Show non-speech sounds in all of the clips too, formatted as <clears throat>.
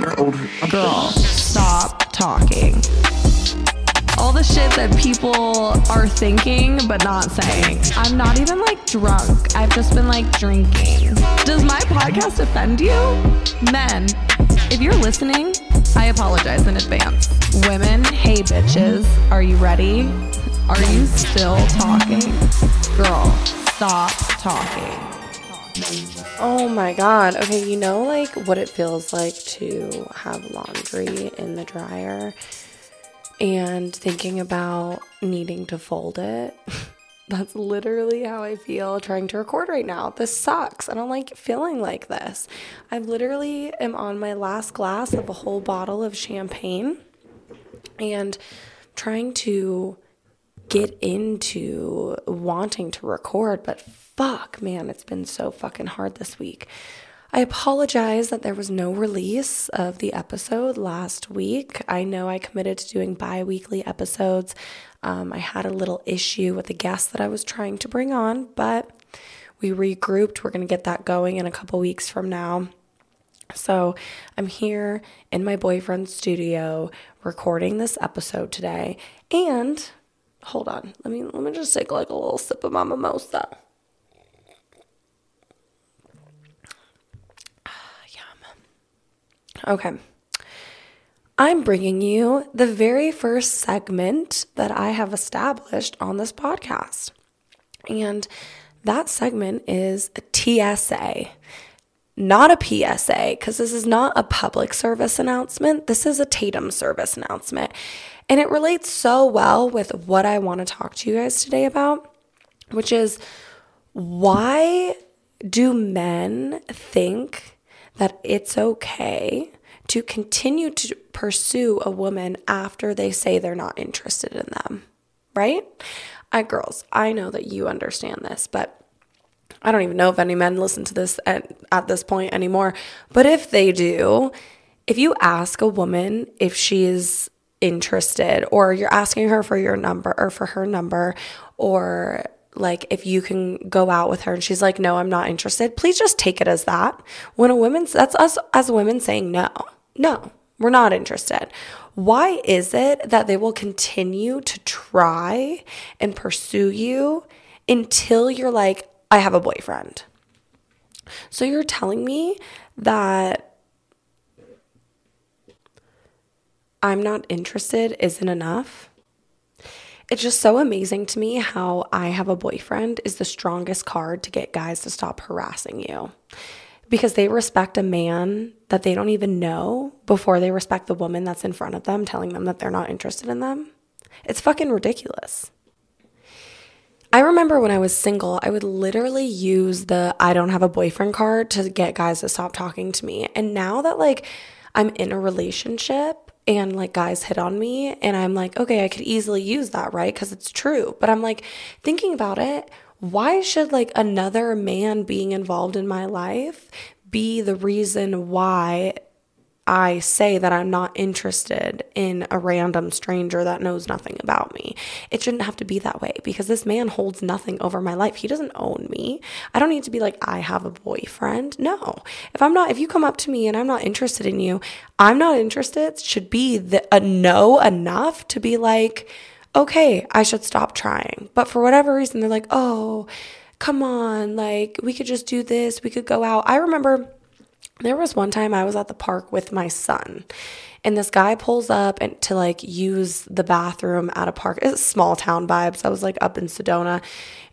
Girl, stop talking. All the shit that people are thinking but not saying. I'm not even like drunk. I've just been like drinking. Does my podcast offend you? Men, if you're listening, I apologize in advance. Women, hey bitches, are you ready? Are you still talking? Girl, stop talking. Oh my god. Okay, you know like what it feels like to have laundry in the dryer and thinking about needing to fold it. <laughs> That's literally how I feel trying to record right now. This sucks. I don't like feeling like this. I literally am on my last glass of a whole bottle of champagne and trying to get into wanting to record, but fuck, man, it's been so fucking hard this week. I apologize that there was no release of the episode last week. I know I committed to doing bi weekly episodes. Um, I had a little issue with the guest that I was trying to bring on, but we regrouped. We're going to get that going in a couple weeks from now. So I'm here in my boyfriend's studio recording this episode today. And hold on, let me let me just take like a little sip of my mimosa. Okay. I'm bringing you the very first segment that I have established on this podcast. And that segment is a TSA, not a PSA, because this is not a public service announcement. This is a Tatum service announcement. And it relates so well with what I want to talk to you guys today about, which is why do men think that it's okay to continue to pursue a woman after they say they're not interested in them, right? I girls, I know that you understand this, but I don't even know if any men listen to this at, at this point anymore. But if they do, if you ask a woman if she's interested or you're asking her for your number or for her number or like if you can go out with her and she's like no i'm not interested please just take it as that. When a woman's that's us as women saying no. No we're not interested. Why is it that they will continue to try and pursue you until you're like i have a boyfriend so you're telling me that I'm not interested isn't enough. It's just so amazing to me how I have a boyfriend is the strongest card to get guys to stop harassing you. Because they respect a man that they don't even know before they respect the woman that's in front of them telling them that they're not interested in them. It's fucking ridiculous. I remember when I was single, I would literally use the I don't have a boyfriend card to get guys to stop talking to me. And now that like I'm in a relationship, and like guys hit on me and I'm like, okay, I could easily use that, right? Because it's true. But I'm like thinking about it, why should like another man being involved in my life be the reason why I say that I'm not interested in a random stranger that knows nothing about me. It shouldn't have to be that way because this man holds nothing over my life. He doesn't own me. I don't need to be like, I have a boyfriend. No. If I'm not, if you come up to me and I'm not interested in you, I'm not interested should be the, a no enough to be like, okay, I should stop trying. But for whatever reason, they're like, oh, come on, like we could just do this, we could go out. I remember there was one time I was at the park with my son, and this guy pulls up and to like use the bathroom at a park. It's small town vibes. I was like up in Sedona,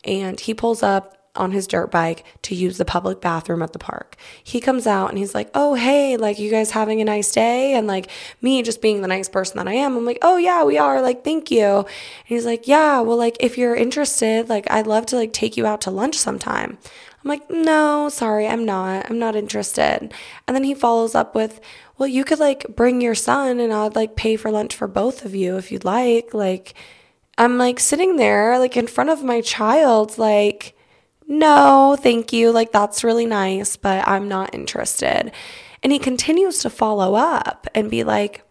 and he pulls up on his dirt bike to use the public bathroom at the park. He comes out and he's like, "Oh, hey, like you guys having a nice day?" And like me just being the nice person that I am, I'm like, "Oh yeah, we are." Like, "Thank you." And he's like, "Yeah, well like if you're interested, like I'd love to like take you out to lunch sometime." I'm like, no, sorry, I'm not. I'm not interested. And then he follows up with, well, you could like bring your son and I'd like pay for lunch for both of you if you'd like. Like, I'm like sitting there, like in front of my child, like, no, thank you. Like, that's really nice, but I'm not interested. And he continues to follow up and be like,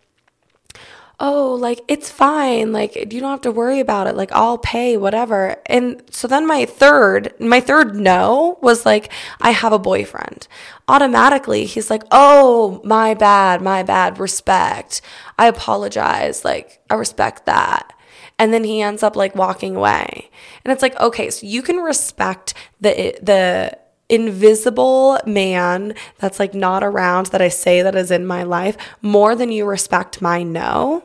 oh, like it's fine. Like you don't have to worry about it. Like I'll pay whatever. And so then my third, my third no was like, I have a boyfriend. Automatically, he's like, oh, my bad, my bad, respect. I apologize. Like I respect that. And then he ends up like walking away. And it's like, okay, so you can respect the, the, invisible man that's like not around that I say that is in my life more than you respect my no,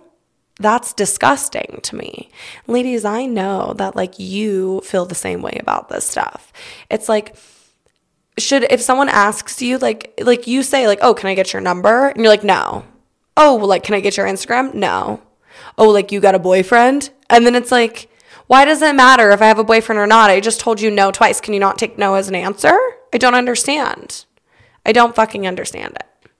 that's disgusting to me. Ladies, I know that like you feel the same way about this stuff. It's like, should if someone asks you like like you say like oh can i get your number? And you're like no. Oh like can i get your instagram? No. Oh like you got a boyfriend? And then it's like why does it matter if I have a boyfriend or not? I just told you no twice. Can you not take no as an answer? I don't understand. I don't fucking understand it.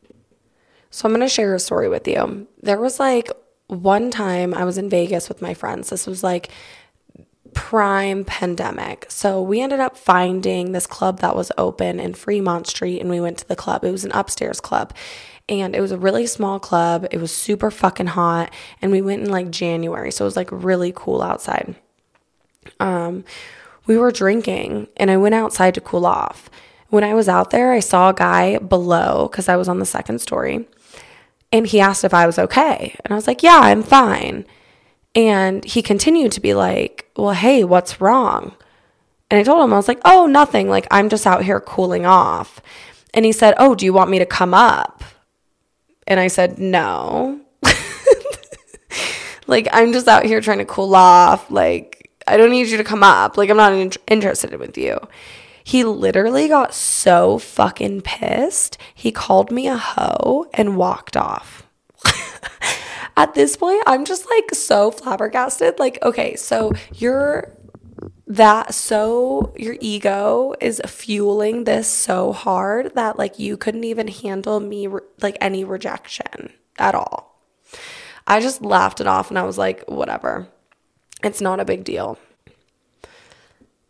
So I'm going to share a story with you. There was like one time I was in Vegas with my friends. This was like prime pandemic. So we ended up finding this club that was open in Fremont Street and we went to the club. It was an upstairs club and it was a really small club. It was super fucking hot and we went in like January. So it was like really cool outside um, we were drinking and I went outside to cool off. When I was out there, I saw a guy below because I was on the second story and he asked if I was okay. And I was like, yeah, I'm fine. And he continued to be like, well, hey, what's wrong? And I told him, I was like, oh, nothing. Like, I'm just out here cooling off. And he said, oh, do you want me to come up? And I said, no. <laughs> like, I'm just out here trying to cool off. Like, I don't need you to come up. Like, I'm not in- interested with you. He literally got so fucking pissed. He called me a hoe and walked off. <laughs> At this point, I'm just like so flabbergasted. Like, okay, so you're that so your ego is fueling this so hard that like you couldn't even handle me re- like any rejection at all. I just laughed it off and I was like, whatever. It's not a big deal.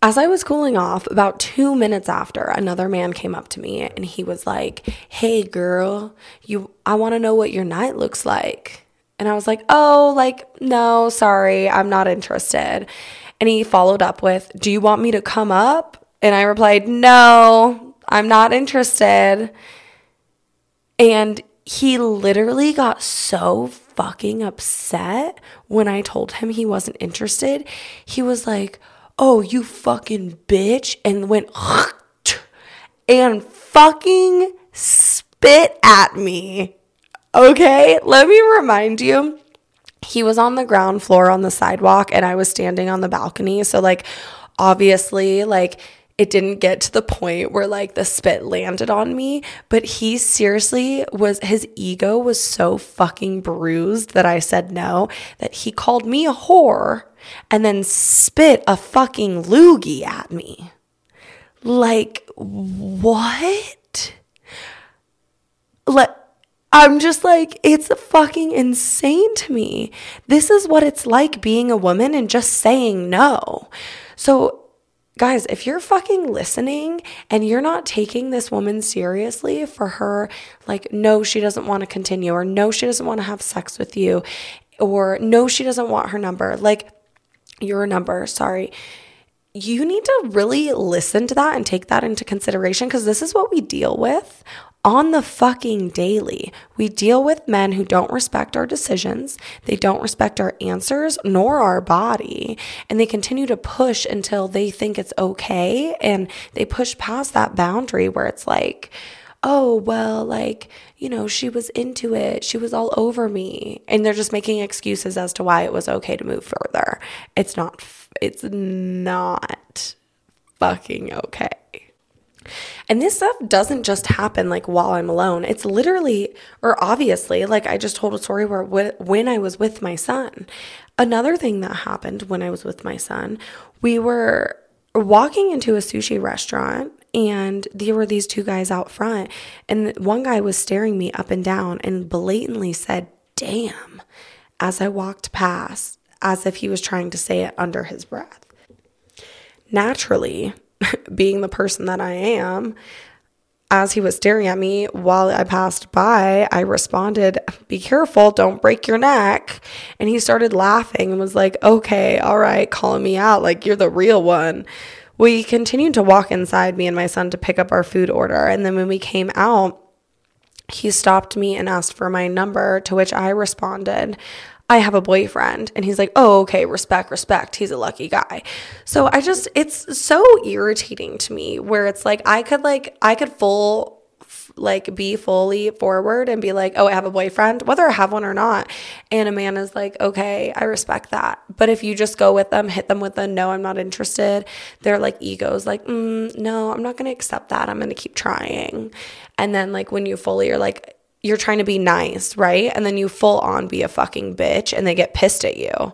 As I was cooling off, about two minutes after, another man came up to me and he was like, Hey girl, you I wanna know what your night looks like. And I was like, Oh, like, no, sorry, I'm not interested. And he followed up with, Do you want me to come up? And I replied, No, I'm not interested. And he literally got so fucking upset when I told him he wasn't interested. He was like, Oh, you fucking bitch, and went <laughs> and fucking spit at me. Okay, let me remind you. He was on the ground floor on the sidewalk and I was standing on the balcony. So, like, obviously, like, it didn't get to the point where like the spit landed on me, but he seriously was his ego was so fucking bruised that I said no that he called me a whore and then spit a fucking loogie at me. Like what? Like I'm just like, it's fucking insane to me. This is what it's like being a woman and just saying no. So guys, if you're fucking listening and you're not taking this woman seriously for her, like, no, she doesn't want to continue, or no, she doesn't want to have sex with you, or no, she doesn't want her number, like, your number, sorry. You need to really listen to that and take that into consideration because this is what we deal with on the fucking daily. We deal with men who don't respect our decisions, they don't respect our answers nor our body, and they continue to push until they think it's okay and they push past that boundary where it's like, oh, well, like, you know, she was into it. She was all over me. And they're just making excuses as to why it was okay to move further. It's not, it's not fucking okay. And this stuff doesn't just happen like while I'm alone. It's literally, or obviously, like I just told a story where when I was with my son. Another thing that happened when I was with my son, we were walking into a sushi restaurant and there were these two guys out front and one guy was staring me up and down and blatantly said damn as i walked past as if he was trying to say it under his breath naturally <laughs> being the person that I am, as he was staring at me while I passed by, I responded, Be careful, don't break your neck. And he started laughing and was like, Okay, all right, calling me out like you're the real one. We continued to walk inside, me and my son, to pick up our food order. And then when we came out, he stopped me and asked for my number, to which I responded, I have a boyfriend. And he's like, oh, okay, respect, respect. He's a lucky guy. So I just, it's so irritating to me where it's like, I could like, I could full like be fully forward and be like, oh, I have a boyfriend, whether I have one or not. And a man is like, okay, I respect that. But if you just go with them, hit them with a no, I'm not interested, they're like egos, like, mm, no, I'm not going to accept that. I'm going to keep trying. And then, like, when you fully are like, you're trying to be nice, right? And then you full on be a fucking bitch and they get pissed at you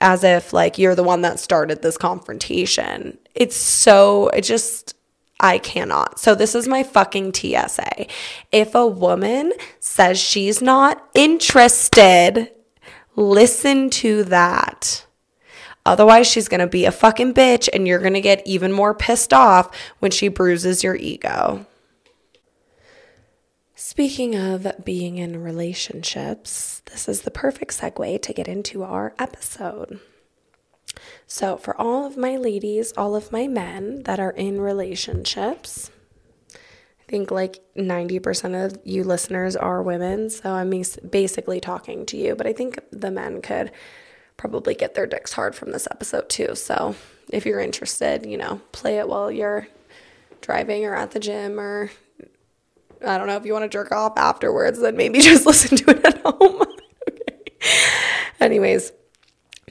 as if like you're the one that started this confrontation. It's so, it just, I cannot. So, this is my fucking TSA. If a woman says she's not interested, listen to that. Otherwise, she's gonna be a fucking bitch and you're gonna get even more pissed off when she bruises your ego. Speaking of being in relationships, this is the perfect segue to get into our episode. So, for all of my ladies, all of my men that are in relationships, I think like 90% of you listeners are women. So, I'm basically talking to you, but I think the men could probably get their dicks hard from this episode too. So, if you're interested, you know, play it while you're driving or at the gym or I don't know if you want to jerk off afterwards, then maybe <laughs> just listen to it at home. <laughs> okay. Anyways,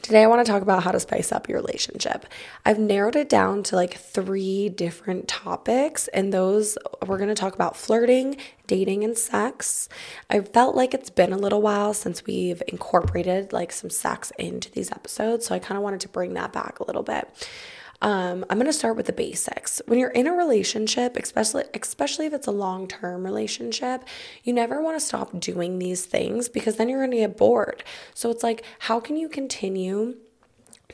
today I want to talk about how to spice up your relationship. I've narrowed it down to like three different topics, and those we're going to talk about flirting, dating, and sex. I felt like it's been a little while since we've incorporated like some sex into these episodes, so I kind of wanted to bring that back a little bit. Um, I'm going to start with the basics. When you're in a relationship, especially especially if it's a long-term relationship, you never want to stop doing these things because then you're going to get bored. So it's like how can you continue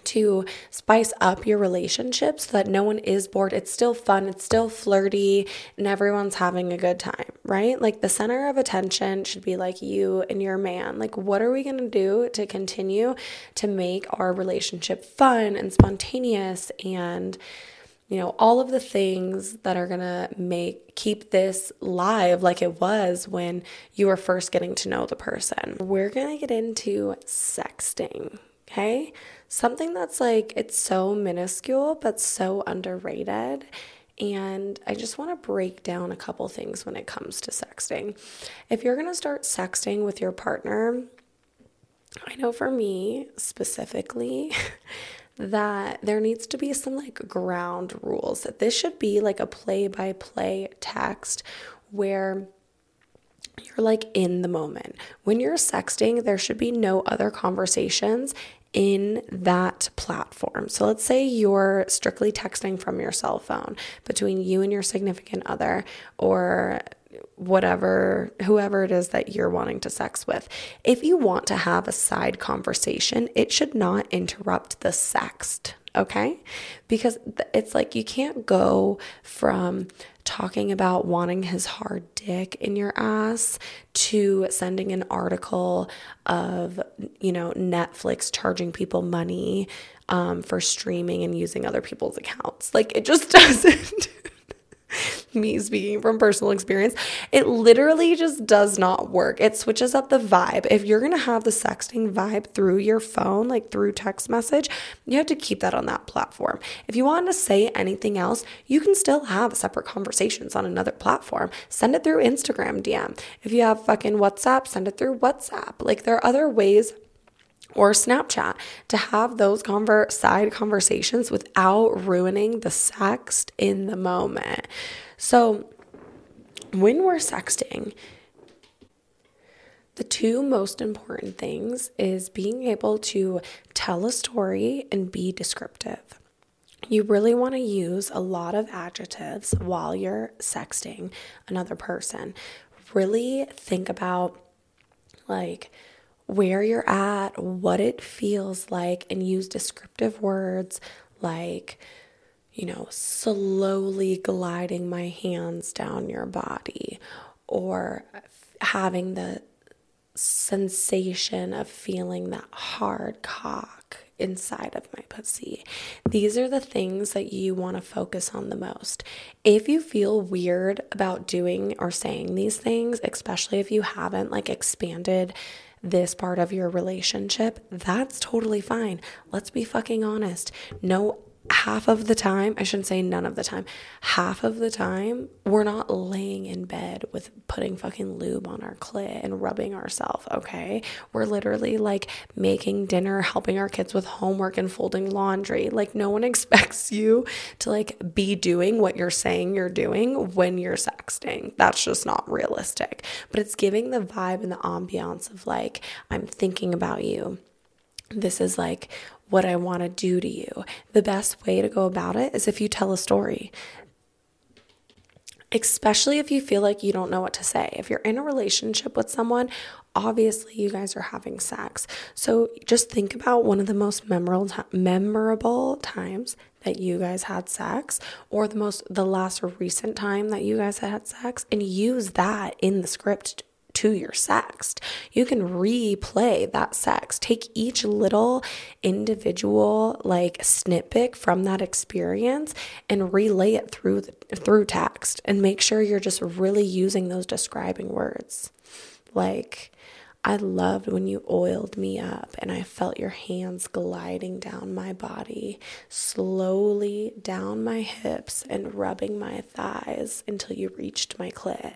to spice up your relationship so that no one is bored. It's still fun, it's still flirty, and everyone's having a good time, right? Like the center of attention should be like you and your man. Like, what are we gonna do to continue to make our relationship fun and spontaneous and you know all of the things that are to make keep this live like it was when you were first getting to know the person we're to get into sexting okay something that's like it's so minuscule but so underrated. And I just want to break down a couple things when it comes to sexting. If you're going to start sexting with your partner, I know for me specifically <laughs> that there needs to be some like ground rules. That this should be like a play by play text where you're like in the moment. When you're sexting, there should be no other conversations in that platform. So let's say you're strictly texting from your cell phone between you and your significant other or whatever, whoever it is that you're wanting to sex with. If you want to have a side conversation, it should not interrupt the sext, okay? Because it's like you can't go from talking about wanting his hard dick in your ass to sending an article of, you know, Netflix charging people money um, for streaming and using other people's accounts. Like, it just <laughs> doesn't <laughs> me speaking from personal experience, it literally just does not work. It switches up the vibe. If you're going to have the sexting vibe through your phone, like through text message, you have to keep that on that platform. If you want to say anything else, you can still have separate conversations on another platform. Send it through Instagram DM. If you have fucking WhatsApp, send it through WhatsApp. Like there are other ways or Snapchat to have those conver- side conversations without ruining the sext in the moment. So, when we're sexting, the two most important things is being able to tell a story and be descriptive. You really want to use a lot of adjectives while you're sexting another person. Really think about like where you're at, what it feels like, and use descriptive words like, you know, slowly gliding my hands down your body or having the sensation of feeling that hard cock inside of my pussy. These are the things that you want to focus on the most. If you feel weird about doing or saying these things, especially if you haven't like expanded this part of your relationship, that's totally fine. Let's be fucking honest. No half of the time, I shouldn't say none of the time, half of the time, we're not laying in bed with putting fucking lube on our clit and rubbing ourselves, okay? We're literally like making dinner, helping our kids with homework and folding laundry. Like, no one <laughs> expects you to like be doing what you're saying you're doing when you're sexting. That's just not realistic. But it's giving the vibe and the ambiance of like, I'm thinking about you. This is like what I want to do to you. The best way to go about it is if you tell a story. Especially if you feel like you don't know what to say. If you're in a relationship with someone, obviously you guys are having sex. So just think about one of the most memorable memorable times that you guys had sex or the most the last recent time that you guys had sex and use that in the script to your sext. You can replay that sex. Take each little individual like snippet from that experience and relay it through through text and make sure you're just really using those describing words. Like I loved when you oiled me up and I felt your hands gliding down my body, slowly down my hips and rubbing my thighs until you reached my clit.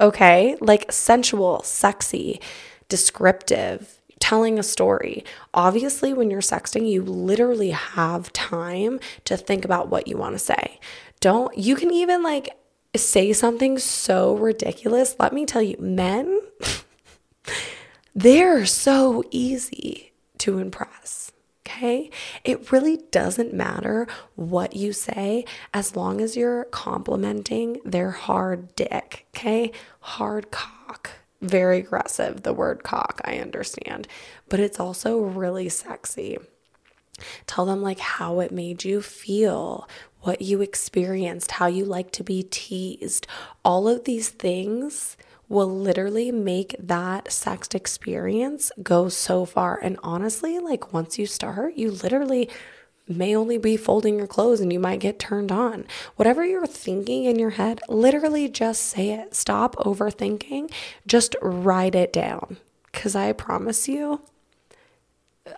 Okay. Like sensual, sexy, descriptive, telling a story. Obviously, when you're sexting, you literally have time to think about what you want to say. Don't, you can even like say something so ridiculous. Let me tell you, men, <laughs> they're so easy to impress okay? It really doesn't matter what you say as long as you're complimenting their hard dick, okay? Hard cock. Very aggressive, the word cock, I understand, but it's also really sexy. Tell them like how it made you feel, what you experienced, how you like to be teased. All of these things will literally make that sext experience go so far. And honestly, like once you start, you literally may only be folding your clothes and you might get turned on. Whatever you're thinking in your head, literally just say it. Stop overthinking. Just write it down. Because I promise you,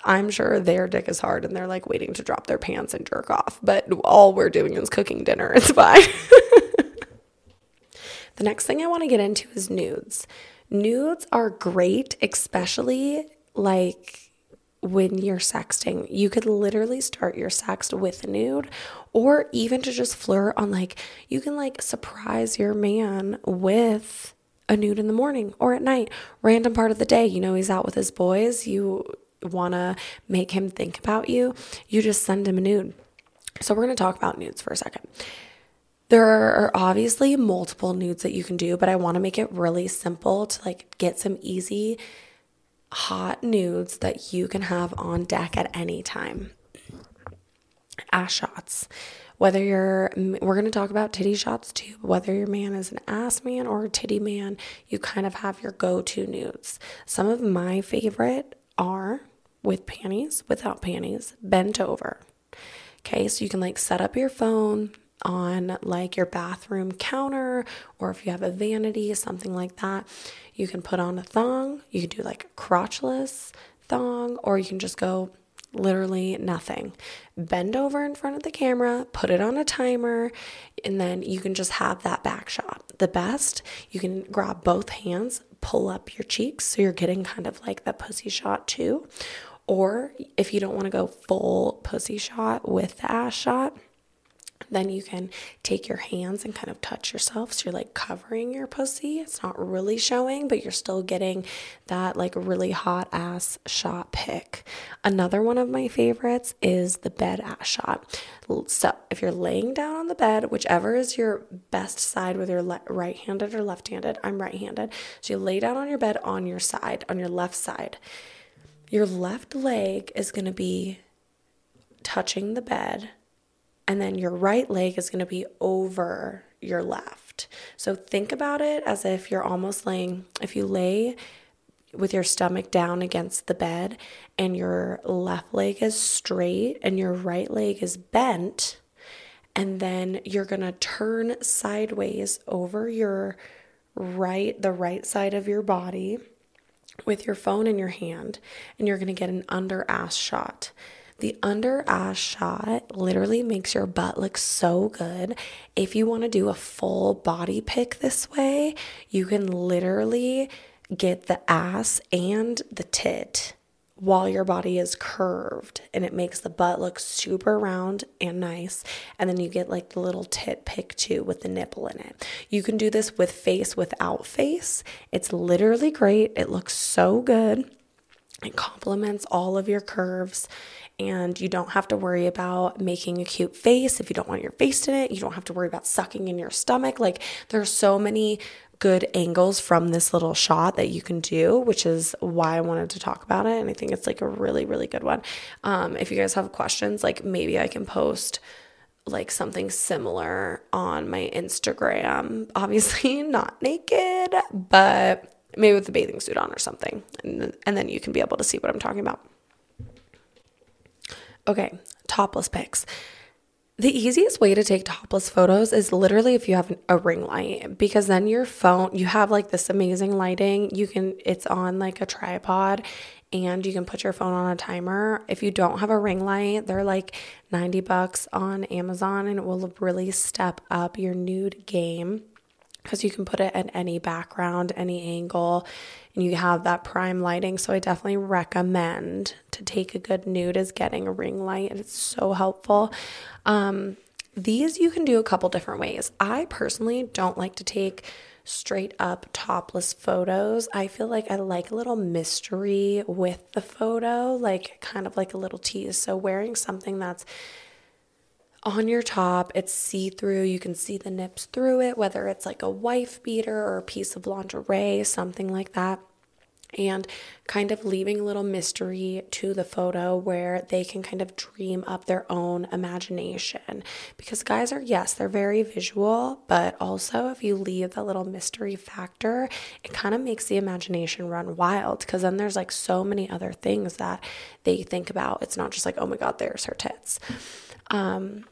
I'm sure their dick is hard and they're like waiting to drop their pants and jerk off. But all we're doing is cooking dinner. It's fine. <laughs> The next thing I want to get into is nudes. Nudes are great, especially like when you're sexting. You could literally start your sext with a nude or even to just flirt on like you can like surprise your man with a nude in the morning or at night, random part of the day. You know, he's out with his boys, you want to make him think about you, you just send him a nude. So, we're going to talk about nudes for a second. There are obviously multiple nudes that you can do, but I want to make it really simple to like get some easy hot nudes that you can have on deck at any time. Ass shots. Whether you're, we're going to talk about titty shots too, whether your man is an ass man or a titty man, you kind of have your go to nudes. Some of my favorite are with panties, without panties, bent over. Okay, so you can like set up your phone, on like your bathroom counter or if you have a vanity, something like that. You can put on a thong. You can do like a crotchless thong, or you can just go literally nothing. Bend over in front of the camera, put it on a timer, and then you can just have that back shot. The best, you can grab both hands, pull up your cheeks so you're getting kind of like that pussy shot too. Or if you don't want to go full pussy shot with the ass shot, then you can take your hands and kind of touch yourself. So you're like covering your pussy. It's not really showing, but you're still getting that like really hot ass shot pick. Another one of my favorites is the bed ass shot. So if you're laying down on the bed, whichever is your best side, whether you're le- right handed or left handed, I'm right handed. So you lay down on your bed on your side, on your left side. Your left leg is going to be touching the bed and then your right leg is going to be over your left. So think about it as if you're almost laying, if you lay with your stomach down against the bed and your left leg is straight and your right leg is bent, and then you're going to turn sideways over your right the right side of your body with your phone in your hand and you're going to get an under ass shot. The under ass shot literally makes your butt look so good. If you want to do a full body pick this way, you can literally get the ass and the tit while your body is curved and it makes the butt look super round and nice. And then you get like the little tit pick too with the nipple in it. You can do this with face without face. It's literally great. It looks so good. It complements all of your curves and you don't have to worry about making a cute face if you don't want your face in it. You don't have to worry about sucking in your stomach. Like there's so many good angles from this little shot that you can do, which is why I wanted to talk about it. And I think it's like a really, really good one. Um, if you guys have questions, like maybe I can post like something similar on my Instagram. Obviously, <laughs> not naked, but maybe with a bathing suit on or something. And, and then you can be able to see what I'm talking about. Okay, topless pics. The easiest way to take topless photos is literally if you have a ring light because then your phone, you have like this amazing lighting. You can, it's on like a tripod and you can put your phone on a timer. If you don't have a ring light, they're like 90 bucks on Amazon and it will really step up your nude game because you can put it at any background, any angle, and you have that prime lighting. So I definitely recommend to take a good nude is getting a ring light. It's so helpful. Um, these you can do a couple different ways. I personally don't like to take straight up topless photos. I feel like I like a little mystery with the photo, like kind of like a little tease. So wearing something that's on your top. It's see through. You can see the nips through it, whether it's like a wife beater or a piece of lingerie, something like that. And kind of leaving a little mystery to the photo where they can kind of dream up their own imagination. Because guys are, yes, they're very visual, but also if you leave the little mystery factor, it kind of makes the imagination run wild. Because then there's like so many other things that they think about. It's not just like, oh my God, there's her tits. Um,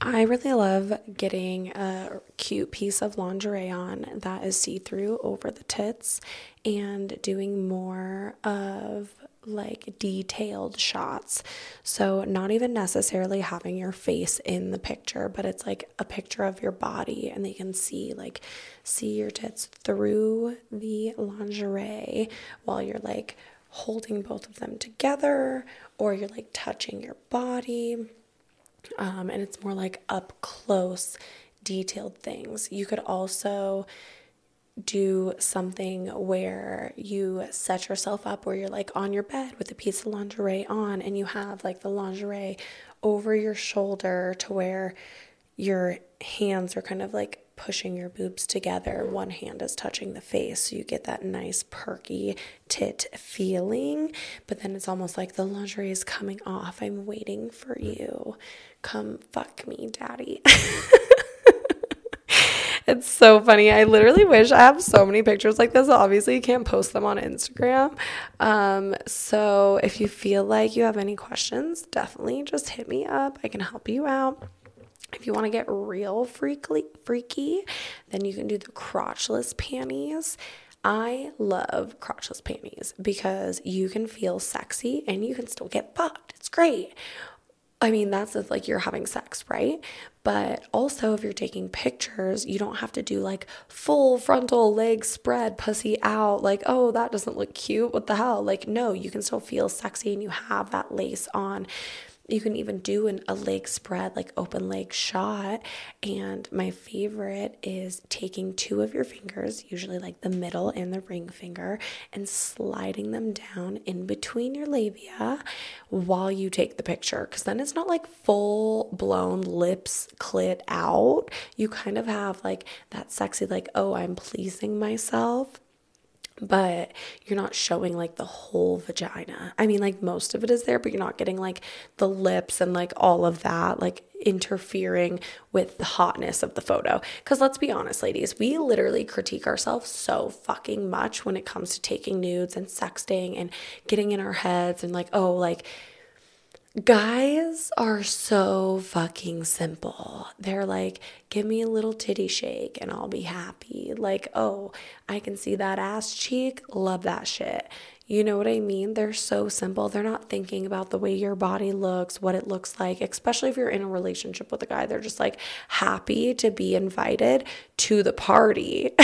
I really love getting a cute piece of lingerie on that is see through over the tits and doing more of like detailed shots. So, not even necessarily having your face in the picture, but it's like a picture of your body and they can see like see your tits through the lingerie while you're like holding both of them together or you're like touching your body. Um, and it's more like up close, detailed things. You could also do something where you set yourself up where you're like on your bed with a piece of lingerie on and you have like the lingerie over your shoulder to where your hands are kind of like pushing your boobs together. One hand is touching the face, so you get that nice perky tit feeling. But then it's almost like the lingerie is coming off. I'm waiting for you. Come fuck me, daddy. <laughs> it's so funny. I literally wish I have so many pictures like this. Obviously, you can't post them on Instagram. Um, so if you feel like you have any questions, definitely just hit me up. I can help you out. If you want to get real freaky, freaky, then you can do the crotchless panties. I love crotchless panties because you can feel sexy and you can still get fucked. It's great. I mean, that's if like you're having sex, right? But also, if you're taking pictures, you don't have to do like full frontal leg spread, pussy out. Like, oh, that doesn't look cute. What the hell? Like, no, you can still feel sexy and you have that lace on you can even do an, a leg spread, like open leg shot. And my favorite is taking two of your fingers, usually like the middle and the ring finger, and sliding them down in between your labia while you take the picture. Because then it's not like full blown lips clit out. You kind of have like that sexy, like, oh, I'm pleasing myself but you're not showing like the whole vagina. I mean, like most of it is there, but you're not getting like the lips and like all of that, like interfering with the hotness of the photo. Because let's be honest, ladies, we literally critique ourselves so fucking much when it comes to taking nudes and sexting and getting in our heads and like, oh, like, Guys are so fucking simple. They're like, give me a little titty shake and I'll be happy. Like, oh, I can see that ass cheek. Love that shit. You know what I mean? They're so simple. They're not thinking about the way your body looks, what it looks like, especially if you're in a relationship with a guy. They're just like happy to be invited to the party. <laughs>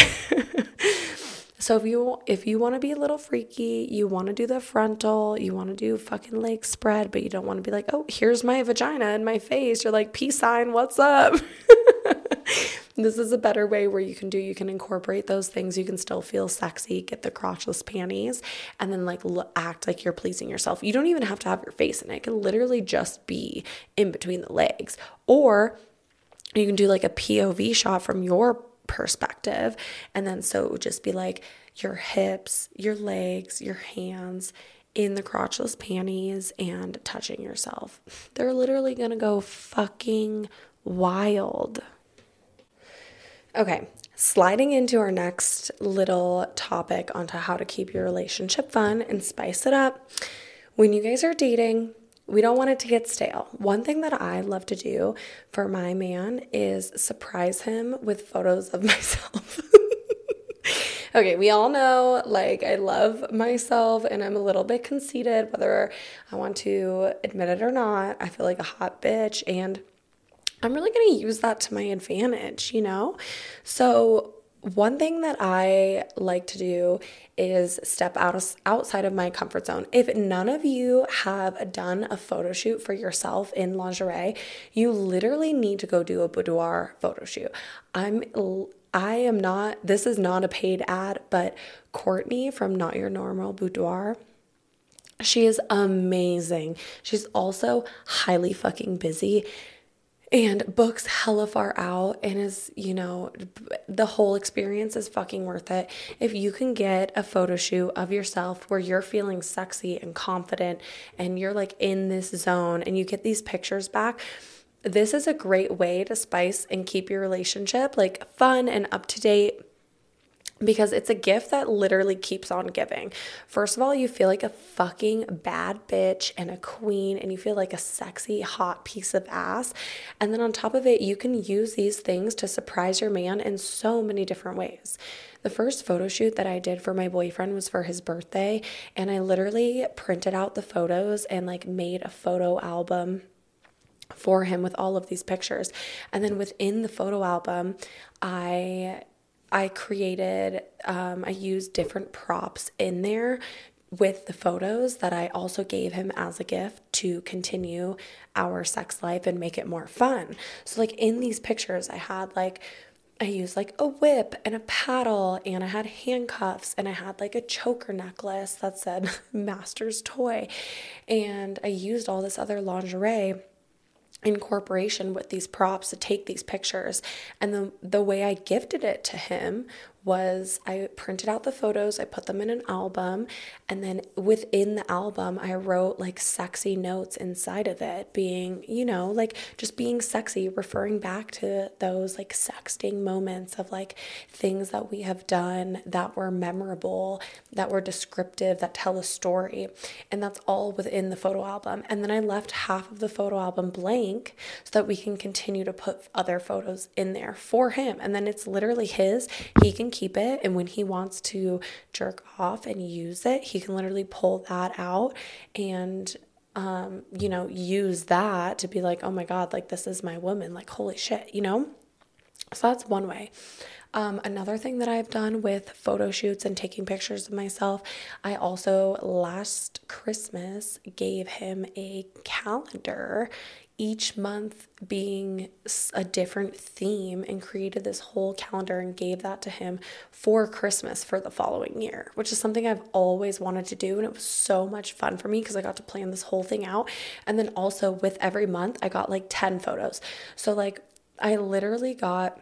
So if you if you want to be a little freaky, you want to do the frontal, you want to do fucking leg spread, but you don't want to be like, "Oh, here's my vagina in my face." You're like, "Peace sign, what's up?" <laughs> this is a better way where you can do you can incorporate those things you can still feel sexy get the crotchless panties and then like l- act like you're pleasing yourself you don't even have to have your face in it it can literally just be in between the legs or you can do like a pov shot from your perspective. And then so it would just be like your hips, your legs, your hands in the crotchless panties and touching yourself. They're literally gonna go fucking wild. Okay, sliding into our next little topic onto how to keep your relationship fun and spice it up. When you guys are dating, we don't want it to get stale. One thing that I love to do for my man is surprise him with photos of <laughs> myself. <laughs> okay, we all know like I love myself and I'm a little bit conceited, whether I want to admit it or not. I feel like a hot bitch and I'm really going to use that to my advantage, you know? So, one thing that I like to do is step out outside of my comfort zone. If none of you have done a photo shoot for yourself in lingerie, you literally need to go do a boudoir photo shoot. I'm I am not this is not a paid ad, but Courtney from Not Your Normal Boudoir she is amazing. She's also highly fucking busy and books hella far out and is you know the whole experience is fucking worth it. If you can get a photo shoot of yourself where you're feeling sexy and confident and you're like in this zone and you get these pictures back this is a great way to spice and keep your relationship like fun and up to date because it's a gift that literally keeps on giving. First of all, you feel like a fucking bad bitch and a queen, and you feel like a sexy, hot piece of ass. And then on top of it, you can use these things to surprise your man in so many different ways. The first photo shoot that I did for my boyfriend was for his birthday, and I literally printed out the photos and like made a photo album for him with all of these pictures. And then within the photo album, I I created, um, I used different props in there with the photos that I also gave him as a gift to continue our sex life and make it more fun. So, like in these pictures, I had like, I used like a whip and a paddle, and I had handcuffs, and I had like a choker necklace that said <laughs> master's toy. And I used all this other lingerie incorporation with these props to take these pictures. And the, the way I gifted it to him was I printed out the photos, I put them in an album, and then within the album, I wrote like sexy notes inside of it, being, you know, like just being sexy, referring back to those like sexting moments of like things that we have done that were memorable, that were descriptive, that tell a story. And that's all within the photo album. And then I left half of the photo album blank so that we can continue to put other photos in there for him. And then it's literally his. He can keep it. And when he wants to jerk off and use it, he can literally pull that out and um, you know, use that to be like, oh my God, like this is my woman, like holy shit, you know? So that's one way. Um, another thing that I've done with photo shoots and taking pictures of myself, I also last Christmas gave him a calendar each month being a different theme and created this whole calendar and gave that to him for Christmas for the following year, which is something I've always wanted to do. And it was so much fun for me because I got to plan this whole thing out. And then also with every month, I got like 10 photos. So, like, I literally got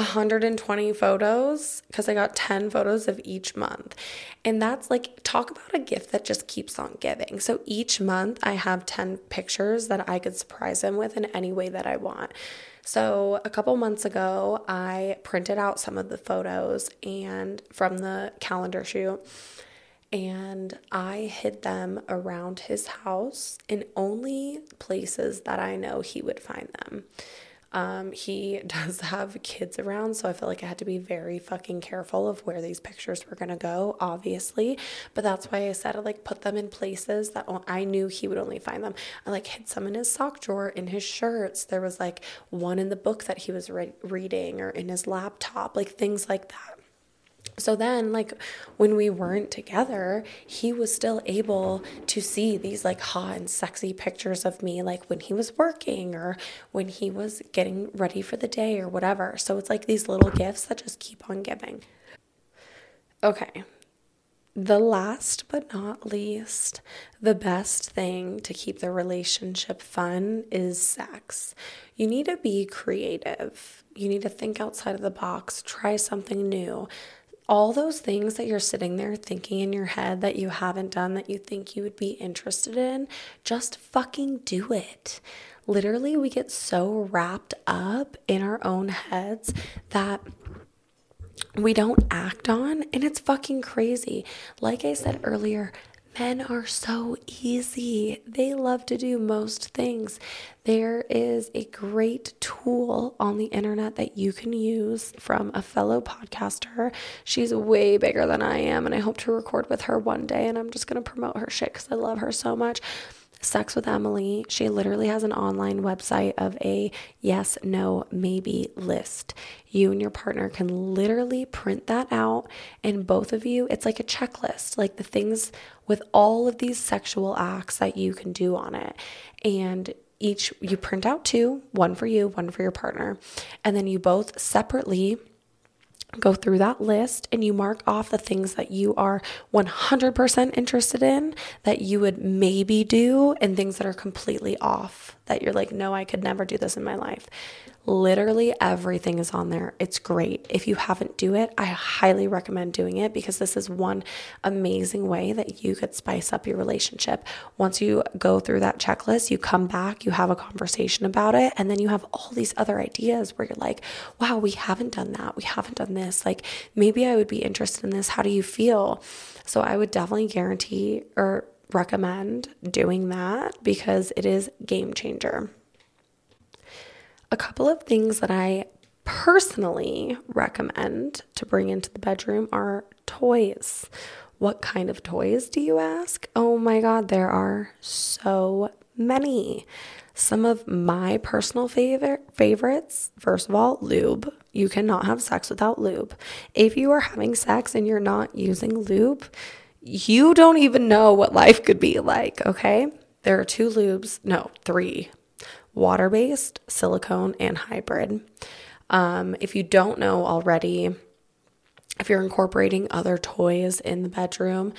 120 photos because I got 10 photos of each month. And that's like, talk about a gift that just keeps on giving. So each month I have 10 pictures that I could surprise him with in any way that I want. So a couple months ago, I printed out some of the photos and from the calendar shoot and I hid them around his house in only places that I know he would find them. Um, he <laughs> does have kids around, so I felt like I had to be very fucking careful of where these pictures were gonna go, obviously. But that's why I said I like put them in places that I knew he would only find them. I like hid some in his sock drawer, in his shirts. There was like one in the book that he was re- reading, or in his laptop, like things like that. So then, like, when we weren't together, he was still able to see these like hot and sexy pictures of me, like when he was working or when he was getting ready for the day or whatever. So it's like these little gifts that just keep on giving. Okay. The last but not least, the best thing to keep the relationship fun is sex. You need to be creative. You need to think outside of the box, try something new all those things that you're sitting there thinking in your head that you haven't done that you think you would be interested in, just fucking do it. Literally, we get so wrapped up in our own heads that we don't act on, and it's fucking crazy. Like I said earlier, Men are so easy. They love to do most things. There is a great tool on the internet that you can use from a fellow podcaster. She's way bigger than I am, and I hope to record with her one day. And I'm just going to promote her shit because I love her so much. Sex with Emily, she literally has an online website of a yes, no, maybe list. You and your partner can literally print that out, and both of you, it's like a checklist, like the things with all of these sexual acts that you can do on it. And each, you print out two, one for you, one for your partner, and then you both separately go through that list and you mark off the things that you are 100% interested in that you would maybe do and things that are completely off that you're like no I could never do this in my life Literally everything is on there. It's great. If you haven't do it, I highly recommend doing it because this is one amazing way that you could spice up your relationship. Once you go through that checklist, you come back, you have a conversation about it, and then you have all these other ideas where you're like, "Wow, we haven't done that. We haven't done this. Like maybe I would be interested in this. How do you feel?" So I would definitely guarantee or recommend doing that because it is game changer a couple of things that I personally recommend to bring into the bedroom are toys. What kind of toys do you ask? Oh my God, there are so many. Some of my personal favorite favorites, first of all, lube. You cannot have sex without lube. If you are having sex and you're not using lube, you don't even know what life could be like, okay? There are two lubes, no, three water based, silicone, and hybrid. Um, if you don't know already, if you're incorporating other toys in the bedroom,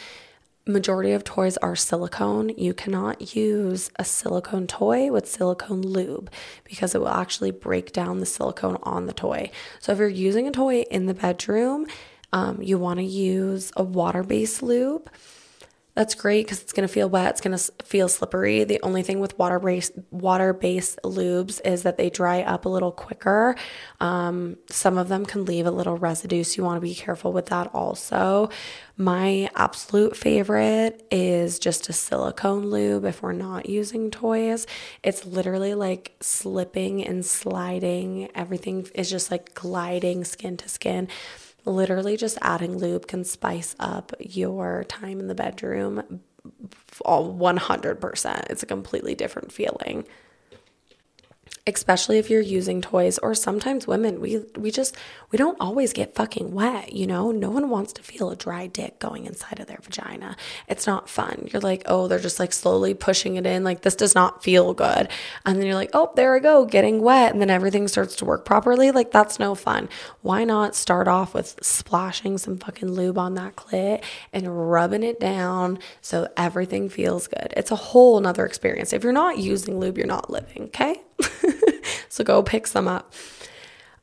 majority of toys are silicone. You cannot use a silicone toy with silicone lube because it will actually break down the silicone on the toy. So if you're using a toy in the bedroom, um, you want to use a water-based lube that's great because it's going to feel wet. It's going to feel slippery. The only thing with water based water based lubes is that they dry up a little quicker. Um, some of them can leave a little residue, so you want to be careful with that. Also, my absolute favorite is just a silicone lube. If we're not using toys, it's literally like slipping and sliding. Everything is just like gliding skin to skin literally just adding lube can spice up your time in the bedroom all 100%. It's a completely different feeling especially if you're using toys or sometimes women we we just we don't always get fucking wet you know? No one wants to feel a dry dick going inside of their vagina. It's not fun. You're like oh they're just like slowly pushing it in. Like this does not feel good. And then you're like oh there i go getting wet. And then everything starts to work properly. Like that's no fun. Why not start off with splashing some fucking lube on that clit and rubbing it down so everything feels good? It's a whole nother experience. If you're not using lube you're not living okay <laughs> so go pick some up.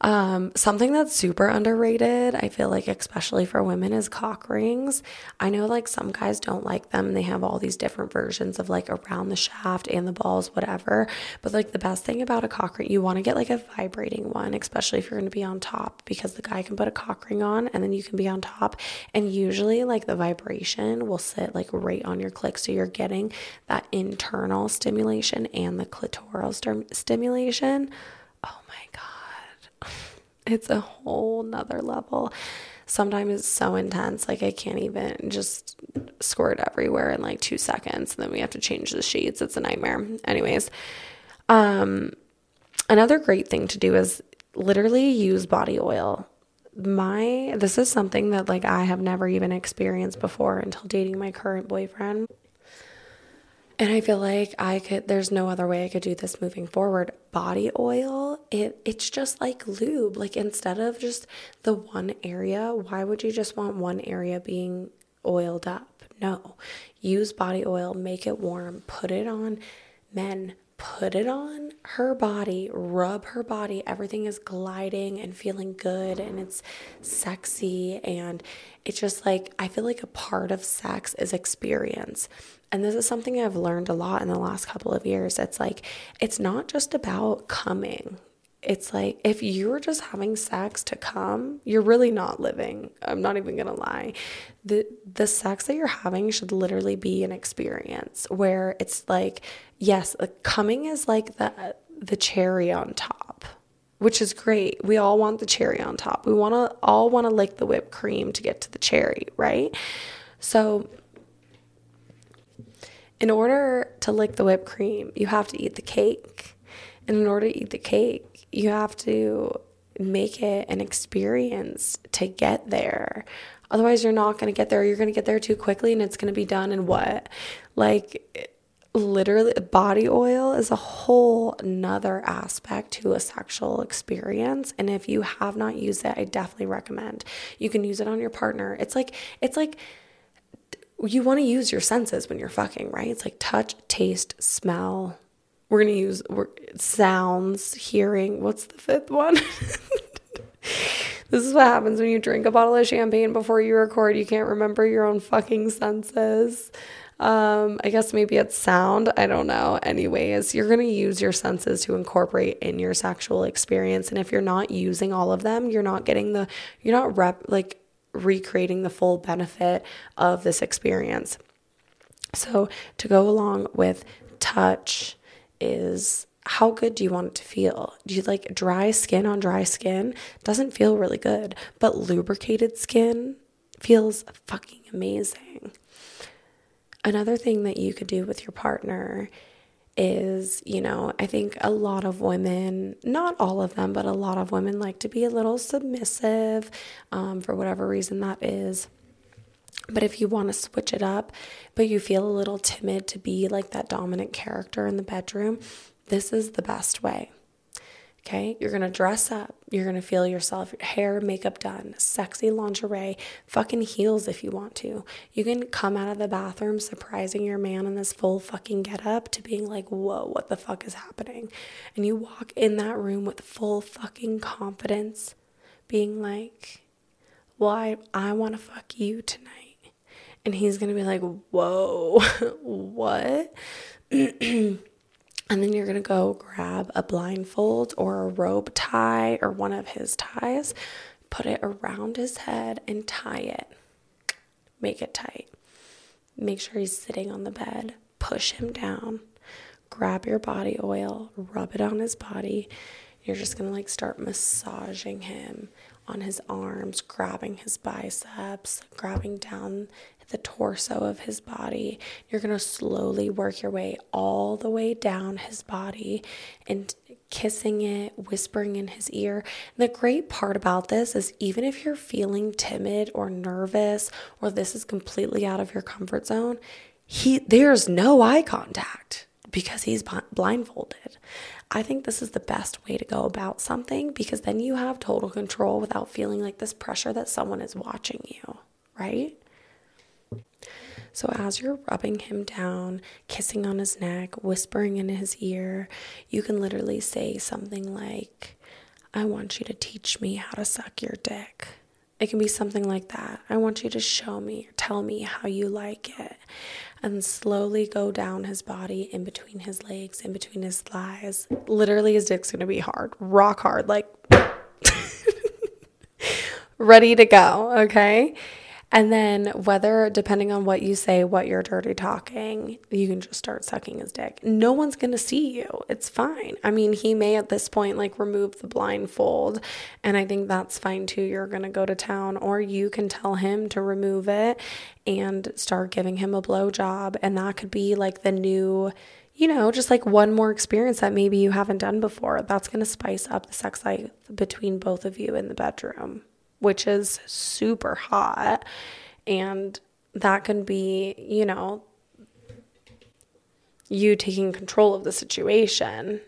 Um, something that's super underrated, I feel like, especially for women, is cock rings. I know like some guys don't like them they have all these different versions of like around the shaft and the balls, whatever. But like the best thing about a cock ring, you want to get like a vibrating one, especially if you're going to be on top because the guy can put a cock ring on and then you can be on top. And usually, like the vibration will sit like right on your clit. So you're getting that internal stimulation and the clitoral st- stimulation. It's a whole nother level. Sometimes it's so intense, like I can't even just squirt everywhere in like two seconds. And then we have to change the sheets. It's a nightmare. Anyways, um, another great thing to do is literally use body oil. My this is something that like I have never even experienced before until dating my current boyfriend. And I feel like I could there's no other way I could do this moving forward. Body oil, it it's just like lube. Like instead of just the one area, why would you just want one area being oiled up? No. Use body oil, make it warm, put it on men, put it on her body, rub her body. Everything is gliding and feeling good and it's sexy. And it's just like, I feel like a part of sex is experience. And this is something I've learned a lot in the last couple of years. It's like, it's not just about coming. It's like if you're just having sex to come, you're really not living. I'm not even gonna lie. The the sex that you're having should literally be an experience where it's like, yes, coming is like the the cherry on top, which is great. We all want the cherry on top. We wanna all wanna lick the whipped cream to get to the cherry, right? So in order to lick the whipped cream, you have to eat the cake. And in order to eat the cake, you have to make it an experience to get there. Otherwise, you're not going to get there. You're going to get there too quickly and it's going to be done in what? Like, literally, body oil is a whole nother aspect to a sexual experience. And if you have not used it, I definitely recommend. You can use it on your partner. It's like, it's like, you want to use your senses when you're fucking, right? It's like touch, taste, smell. We're going to use sounds, hearing. What's the fifth one? <laughs> this is what happens when you drink a bottle of champagne before you record. You can't remember your own fucking senses. Um, I guess maybe it's sound. I don't know. Anyways, you're going to use your senses to incorporate in your sexual experience. And if you're not using all of them, you're not getting the, you're not rep, like, recreating the full benefit of this experience. So, to go along with touch is how good do you want it to feel? Do you like dry skin on dry skin? Doesn't feel really good, but lubricated skin feels fucking amazing. Another thing that you could do with your partner is, you know, I think a lot of women, not all of them, but a lot of women like to be a little submissive um, for whatever reason that is. But if you want to switch it up, but you feel a little timid to be like that dominant character in the bedroom, this is the best way. Okay, you're gonna dress up, you're gonna feel yourself, hair, makeup done, sexy lingerie, fucking heels if you want to. You can come out of the bathroom surprising your man in this full fucking get up to being like, whoa, what the fuck is happening? And you walk in that room with full fucking confidence, being like, well, I, I wanna fuck you tonight. And he's gonna be like, whoa, <laughs> what? <clears throat> And then you're going to go grab a blindfold or a robe tie or one of his ties, put it around his head and tie it. Make it tight. Make sure he's sitting on the bed. Push him down. Grab your body oil, rub it on his body. You're just going to like start massaging him on his arms, grabbing his biceps, grabbing down the torso of his body. You're going to slowly work your way all the way down his body and kissing it, whispering in his ear. And the great part about this is even if you're feeling timid or nervous or this is completely out of your comfort zone, he there's no eye contact because he's blindfolded. I think this is the best way to go about something because then you have total control without feeling like this pressure that someone is watching you, right? So, as you're rubbing him down, kissing on his neck, whispering in his ear, you can literally say something like, I want you to teach me how to suck your dick. It can be something like that. I want you to show me, tell me how you like it. And slowly go down his body, in between his legs, in between his thighs. Literally, his dick's gonna be hard, rock hard, like <laughs> ready to go, okay? And then, whether, depending on what you say, what you're dirty talking, you can just start sucking his dick. No one's gonna see you. It's fine. I mean, he may at this point like remove the blindfold, and I think that's fine too. You're gonna go to town, or you can tell him to remove it and start giving him a blow job. And that could be like the new, you know, just like one more experience that maybe you haven't done before. That's gonna spice up the sex life between both of you in the bedroom which is super hot. And that can be, you know, you taking control of the situation.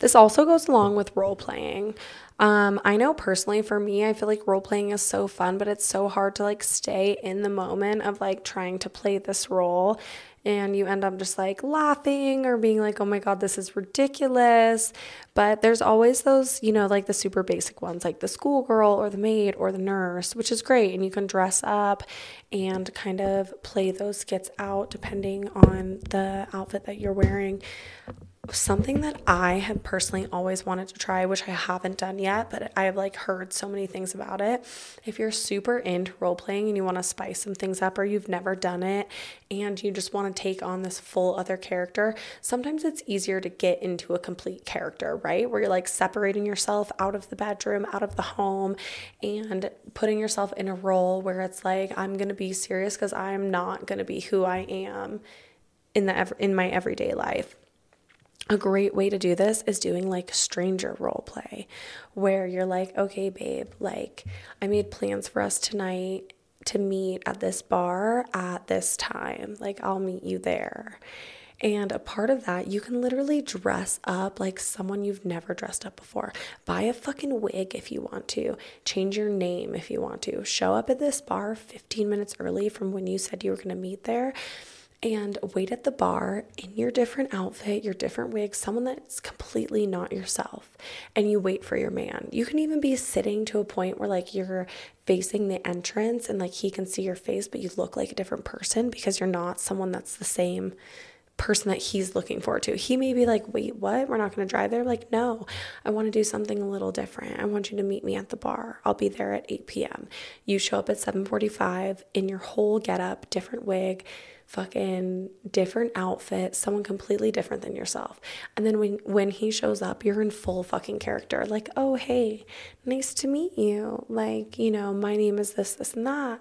This also goes along with role playing. Um, I know personally for me, I feel like role playing is so fun, but it's so hard to like stay in the moment of like trying to play this role and you end up just like laughing or being like, oh my God, this is ridiculous. But there's always those, you know, like the super basic ones, like the schoolgirl or the maid or the nurse, which is great. And you can dress up and kind of play those skits out depending on the outfit that you're wearing something that I had personally always wanted to try, which I haven't done yet, but I've like heard so many things about it. If you're super into role playing and you want to spice some things up, or you've never done it and you just want to take on this full other character, sometimes it's easier to get into a complete character, right? Where you're like separating yourself out of the bedroom, out of the home, and putting yourself in a role where it's like, I'm going to be serious because I'm not going to be who I am in the in my everyday life a great way to do this is doing like stranger role play where you're like, okay, babe, like I made plans for us tonight to meet at this bar at this time. Like, I'll meet you there. And a part of that, you can literally dress up like someone you've never dressed up before. Buy a fucking wig if you want to. Change your name if you want to. Show up at this bar 15 minutes early from when you said you were to meet there and wait at the bar in your different outfit, your different wig, someone that's completely not yourself, and you wait for your man. You can even be sitting to a point where like you're facing the entrance and like he can see your face, but you look like a different person because you're not someone that's the same person that he's looking forward to. He may be like, "Wait, what? We're not going to drive there." Like, "No. I want to do something a little different. I want you to meet me at the bar. I'll be there at 8 p.m." You show up at 7:45 in your whole getup, different wig, fucking different outfit, someone completely different than yourself. And then when when he shows up, you're in full fucking character. Like, "Oh, hey, nice to meet you." Like, you know, my name is this this and that.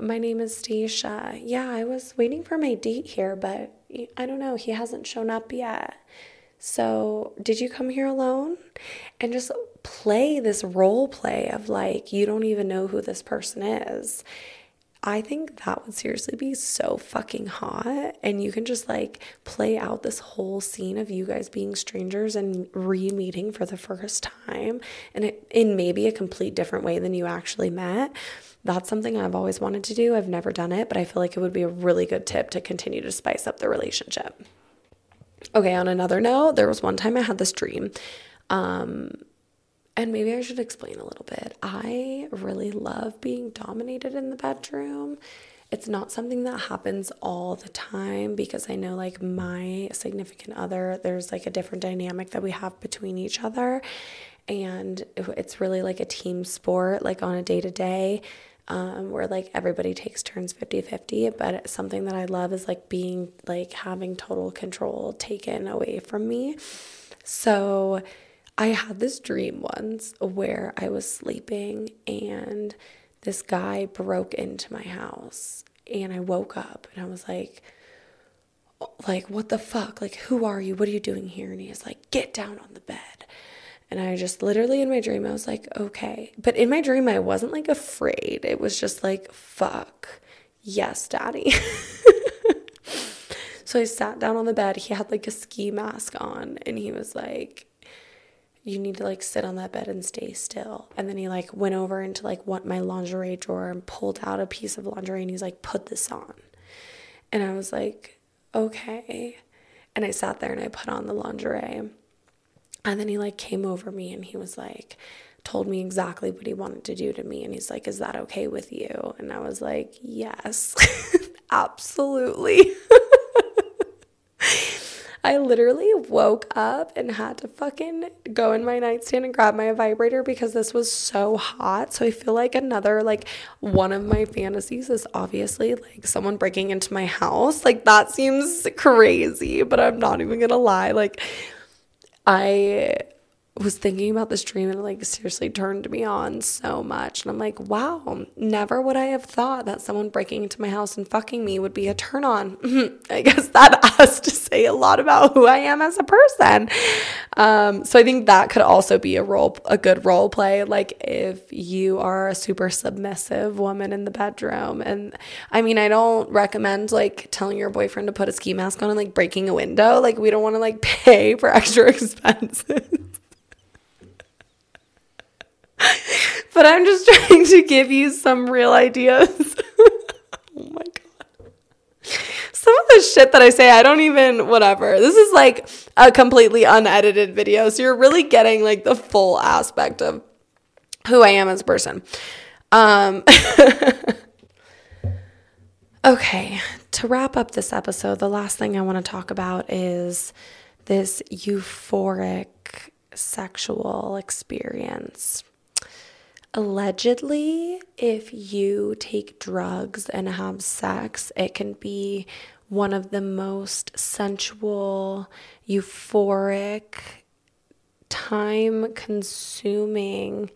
My name is Stacia. Yeah, I was waiting for my date here, but I don't know, he hasn't shown up yet. So, did you come here alone? And just play this role play of like, you don't even know who this person is. I think that would seriously be so fucking hot. And you can just like play out this whole scene of you guys being strangers and re meeting for the first time. And in maybe a complete different way than you actually met. That's something I've always wanted to do. I've never done it, but I feel like it would be a really good tip to continue to spice up the relationship. Okay, on another note, there was one time I had this dream. Um, and maybe I should explain a little bit. I really love being dominated in the bedroom. It's not something that happens all the time because I know, like, my significant other, there's like a different dynamic that we have between each other. And it's really like a team sport, like on a day to day. Um, where like everybody takes turns 50 50 but something that i love is like being like having total control taken away from me. So I had this dream once where I was sleeping and this guy broke into my house and I woke up and I was like like what the fuck? Like who are you? What are you doing here? And he's like get down on the bed and I just literally in my dream I was like okay but in my dream I wasn't like afraid it was just like fuck yes daddy <laughs> so I sat down on the bed he had like a ski mask on and he was like you need to like sit on that bed and stay still. And then he like went over into like what my lingerie drawer and pulled out a piece of lingerie and he's like, put this on. And I was like, okay. And I sat there and I put on the lingerie. And then he like came over me and he was like, told me exactly what he wanted to do to me. And he's like, Is that okay with you? And I was like, Yes, <laughs> absolutely. <laughs> I literally woke up and had to fucking go in my nightstand and grab my vibrator because this was so hot. So I feel like another like one of my fantasies is obviously like someone breaking into my house. Like that seems crazy, but I'm not even to lie. Like I was thinking about this dream and like seriously turned me on so much. And I'm like, wow, never would I have thought that someone breaking into my house and fucking me would be a turn on. <laughs> I guess that <laughs> has to say a lot about who I am as a person. Um, so I think that could also be a role, a good role play. Like if you are a super submissive woman in the bedroom. And I mean, I don't recommend like telling your boyfriend to put a ski mask on and like breaking a window. Like we don't want to like <laughs> pay for extra expenses. <laughs> but I'm just trying to give you some real ideas. <laughs> oh my God. Some of the shit that I say, I don't even, whatever. This is like a completely unedited video. So you're really getting like the full aspect of who I am as a person. Um, <laughs> okay, to wrap up this episode, the last thing I want to talk about is this euphoric sexual experience allegedly, if you take drugs and have sex, it can be one of the most sensual, euphoric, time consuming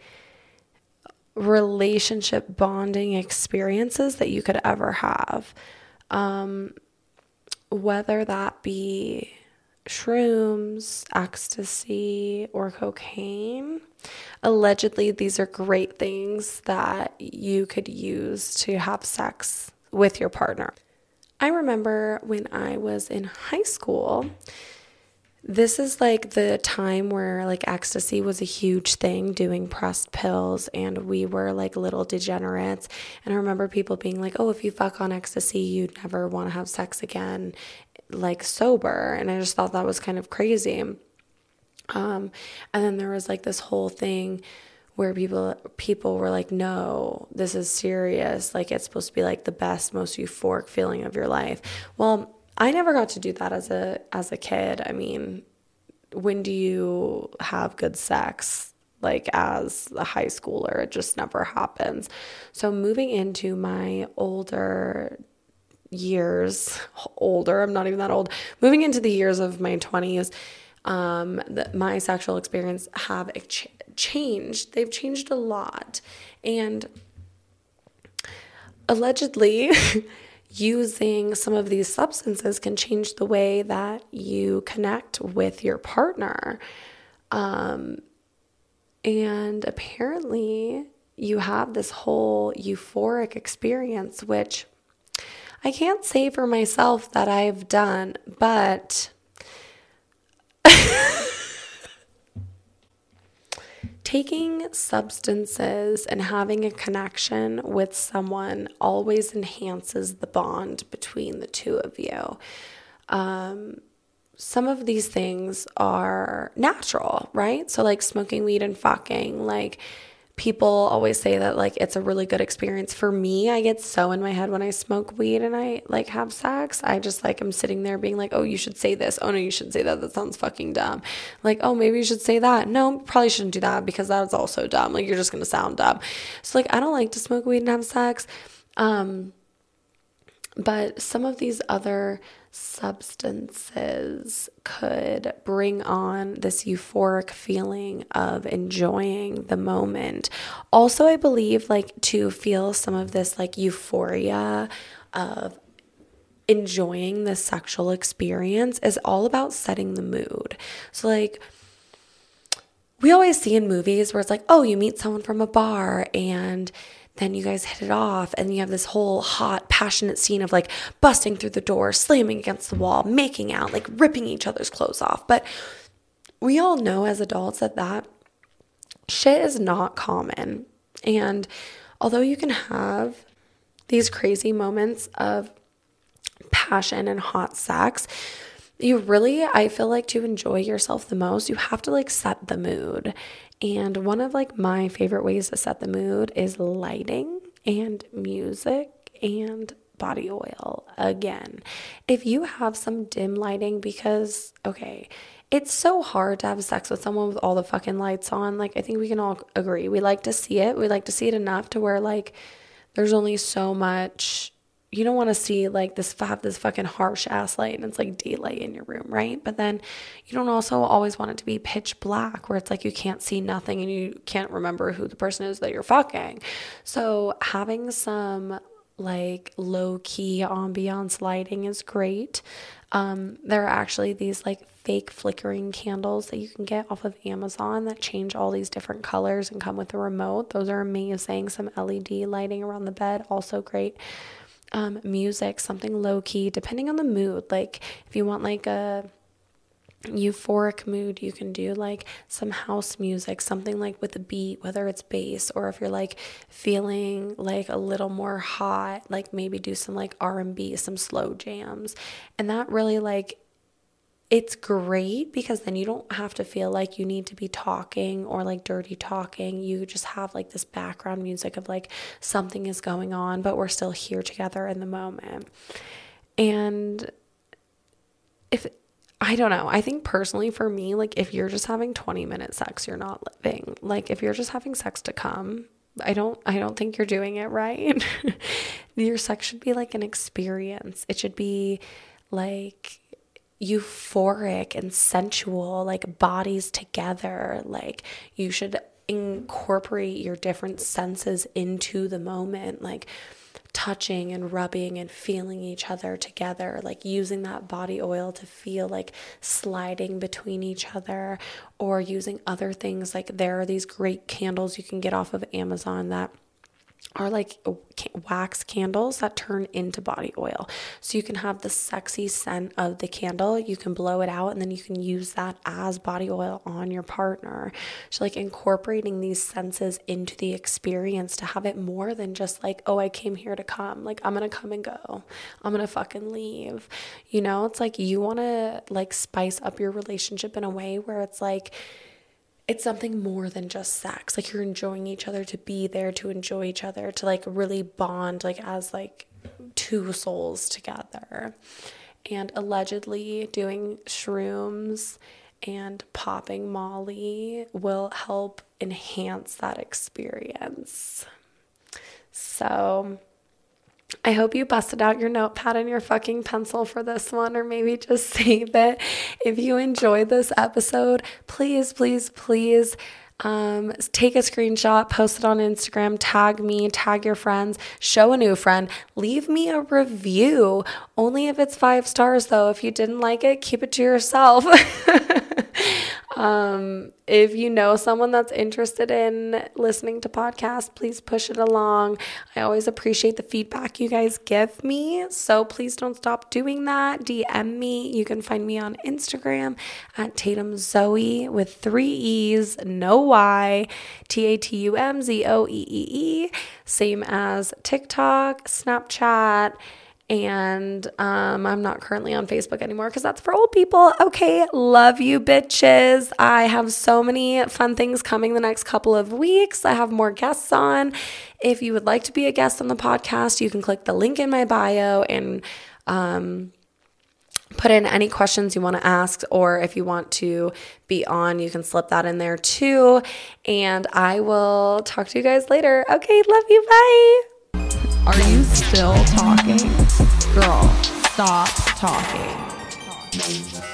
relationship bonding experiences that you could ever have. Um, whether that be shrooms, ecstasy, or cocaine. Allegedly, these are great things that you could use to have sex with your partner. I remember when I was in high school, this is like the time where like ecstasy was a huge thing doing pressed pills and we were like little degenerates and i remember people being like oh if you fuck on ecstasy you'd never want to have sex again like sober and i just thought that was kind of crazy. Um, and then there was like this whole thing where people people were like no this is serious. Like it's supposed to be like the best most euphoric feeling of your life. Well i never got to do that as a as a kid. I mean when do you have good sex like as a high schooler? It just never happens. So moving into my older years older. I'm not even that old. Moving into the years of my 20s um, the, my sexual experience have ch- changed. They've changed a lot. And allegedly <laughs> using some of these substances can change the way that you connect with your partner. Um, and apparently you have this whole euphoric experience which I can't say for myself that I've done, but <laughs> taking substances and having a connection with someone always enhances the bond between the two of you. Um, some of these things are natural, right? So, like smoking weed and fucking, like people always say that like it's a really good experience. For me i get so in my head when i smoke weed and i like have sex. I just like i'm sitting there being like oh you should say this. Oh no you should say that. That sounds fucking dumb. Like oh maybe you should say that. No probably shouldn't do that because that's also dumb. Like you're just gonna sound dumb. So like i don't like to smoke weed and have sex. Um but some of these other substances could bring on this euphoric feeling of enjoying the moment. Also, I believe like to feel some of this like euphoria of enjoying the sexual experience is all about setting the mood. So, like, we always see in movies where it's like, oh, you meet someone from a bar and then you guys hit it off and you have this whole hot passionate scene of like busting through the door slamming against the wall making out like ripping each other's clothes off but we all know as adults that that shit is not common and although you can have these crazy moments of passion and hot sex you really, I feel like to enjoy yourself the most, you have to like set the mood. And one of like my favorite ways to set the mood is lighting and music and body oil again. If you have some dim lighting, because, okay, it's so hard to have sex with someone with all the fucking lights on. Like, I think we can all agree. We like to see it. We like to see it enough to where, like, there's only so much you don't want to see like this have this fucking harsh ass light and it's like daylight in your room, right? But then you don't also always want it to be pitch black where it's like you can't see nothing and you can't remember who the person is that you're fucking. So having some like low key ambiance lighting is great. Um, there are actually these like fake flickering candles that you can get off of Amazon that change all these different colors and come with a remote. Those are amazing. Some LED lighting around the bed, also great um, music, something low key, depending on the mood. Like if you want like a euphoric mood, you can do like some house music, something like with a beat, whether it's bass or if you're like feeling like a little more hot, like maybe do some like R&B, some slow jams. And that really like it's great because then you don't have to feel like you need to be talking or like dirty talking. You just have like this background music of like something is going on, but we're still here together in the moment. And if I don't know, I think personally for me, like if you're just having 20 minute sex, you're not living. Like if you're just having sex to come, I don't I don't think you're doing it right. <laughs> Your sex should be like an experience. It should be like euphoric and sensual, like bodies together. Like you should incorporate your different senses into the moment, like touching and rubbing and feeling each other together, like using that body oil to feel like sliding between each other, or using other things. Like there are these great candles you can get off of Amazon that are like wax candles that turn into body oil. So you can have the sexy scent of the candle, you can blow it out, and then you can use that as body oil on your partner. So, like incorporating these senses into the experience to have it more than just like, oh, I came here to come. Like, I'm gonna come and go, I'm gonna fucking leave. You know, it's like you wanna like spice up your relationship in a way where it's like, it's something more than just sex. Like you're enjoying each other to be there to enjoy each other to like really bond like as like two souls together. And allegedly doing shrooms and popping Molly will help enhance that experience. So I hope you busted out your notepad and your fucking pencil for this one, or maybe just <laughs> save it. If you enjoyed this episode, please, please, please um, take a screenshot, post it on Instagram, tag me, tag your friends, show a new friend, leave me a review. Only if it's five stars, though. If you didn't like it, keep it to yourself. <laughs> Um, if you know someone that's interested in listening to podcasts, please push it along. I always appreciate the feedback you guys give me. So please don't stop doing that. DM me. You can find me on Instagram at Tatum Zoe with three E's, no Y, T A T U M Z O E E E. Same as TikTok, Snapchat and um, I'm not currently on Facebook anymore because that's for old people. Okay, love you, bitches. I have so many fun things coming the next couple of weeks. I have more guests on. If you would like to be a guest on the podcast, you can click the link in my bio and um, put in any questions you want to ask, or if you want to be on, you can slip that in there too. And I will talk to you guys later. Okay, love you. Bye. Are you still talking? Girl, stop talking.